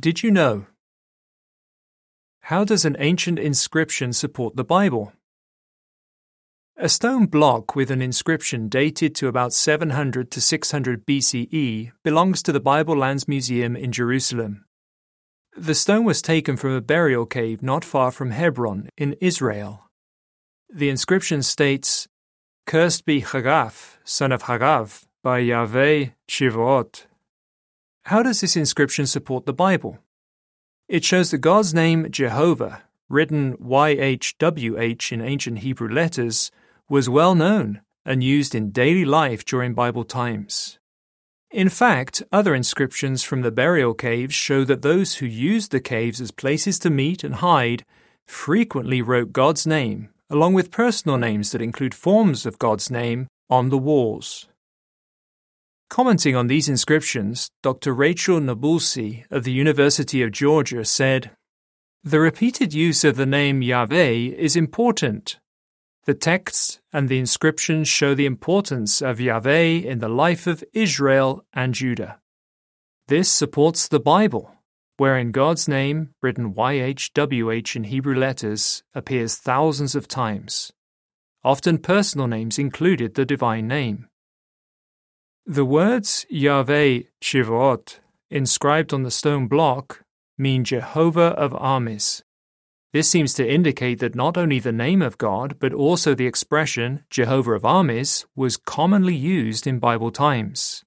Did you know? How does an ancient inscription support the Bible? A stone block with an inscription dated to about 700 to 600 BCE belongs to the Bible Lands Museum in Jerusalem. The stone was taken from a burial cave not far from Hebron in Israel. The inscription states, Cursed be Chagaf, son of Hagav, by Yahweh Chivot. How does this inscription support the Bible? It shows that God's name, Jehovah, written YHWH in ancient Hebrew letters, was well known and used in daily life during Bible times. In fact, other inscriptions from the burial caves show that those who used the caves as places to meet and hide frequently wrote God's name, along with personal names that include forms of God's name, on the walls. Commenting on these inscriptions, Dr. Rachel Nabulsi of the University of Georgia said, The repeated use of the name Yahweh is important. The texts and the inscriptions show the importance of Yahweh in the life of Israel and Judah. This supports the Bible, wherein God's name, written YHWH in Hebrew letters, appears thousands of times. Often personal names included the divine name. The words Yahweh Chivot, inscribed on the stone block, mean Jehovah of armies. This seems to indicate that not only the name of God, but also the expression Jehovah of armies was commonly used in Bible times.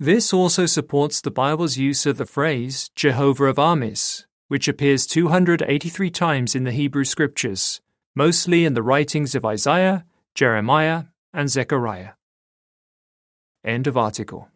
This also supports the Bible's use of the phrase Jehovah of armies, which appears 283 times in the Hebrew Scriptures, mostly in the writings of Isaiah, Jeremiah, and Zechariah. End of article.